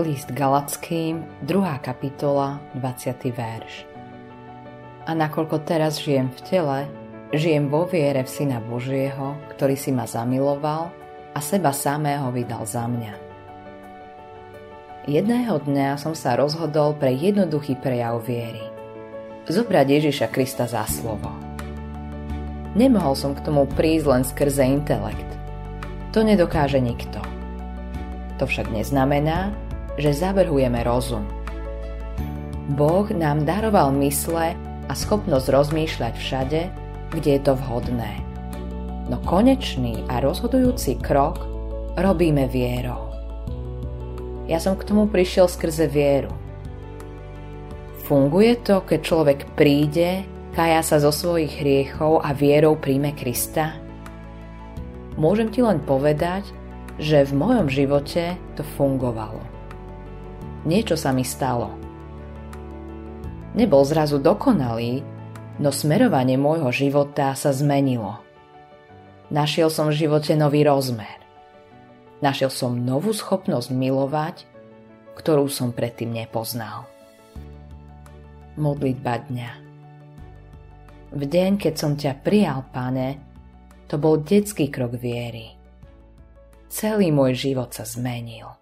List Galackým, 2. kapitola, 20. verš. A nakoľko teraz žijem v tele, žijem vo viere v Syna Božieho, ktorý si ma zamiloval a seba samého vydal za mňa. Jedného dňa som sa rozhodol pre jednoduchý prejav viery. Zobrať Ježiša Krista za slovo. Nemohol som k tomu prísť len skrze intelekt. To nedokáže nikto. To však neznamená, že zavrhujeme rozum. Boh nám daroval mysle a schopnosť rozmýšľať všade, kde je to vhodné. No konečný a rozhodujúci krok robíme vierou. Ja som k tomu prišiel skrze vieru. Funguje to, keď človek príde, kaja sa zo svojich hriechov a vierou príjme Krista? Môžem ti len povedať, že v mojom živote to fungovalo niečo sa mi stalo. Nebol zrazu dokonalý, no smerovanie môjho života sa zmenilo. Našiel som v živote nový rozmer. Našiel som novú schopnosť milovať, ktorú som predtým nepoznal. Modlitba dňa V deň, keď som ťa prijal, pane, to bol detský krok viery. Celý môj život sa zmenil.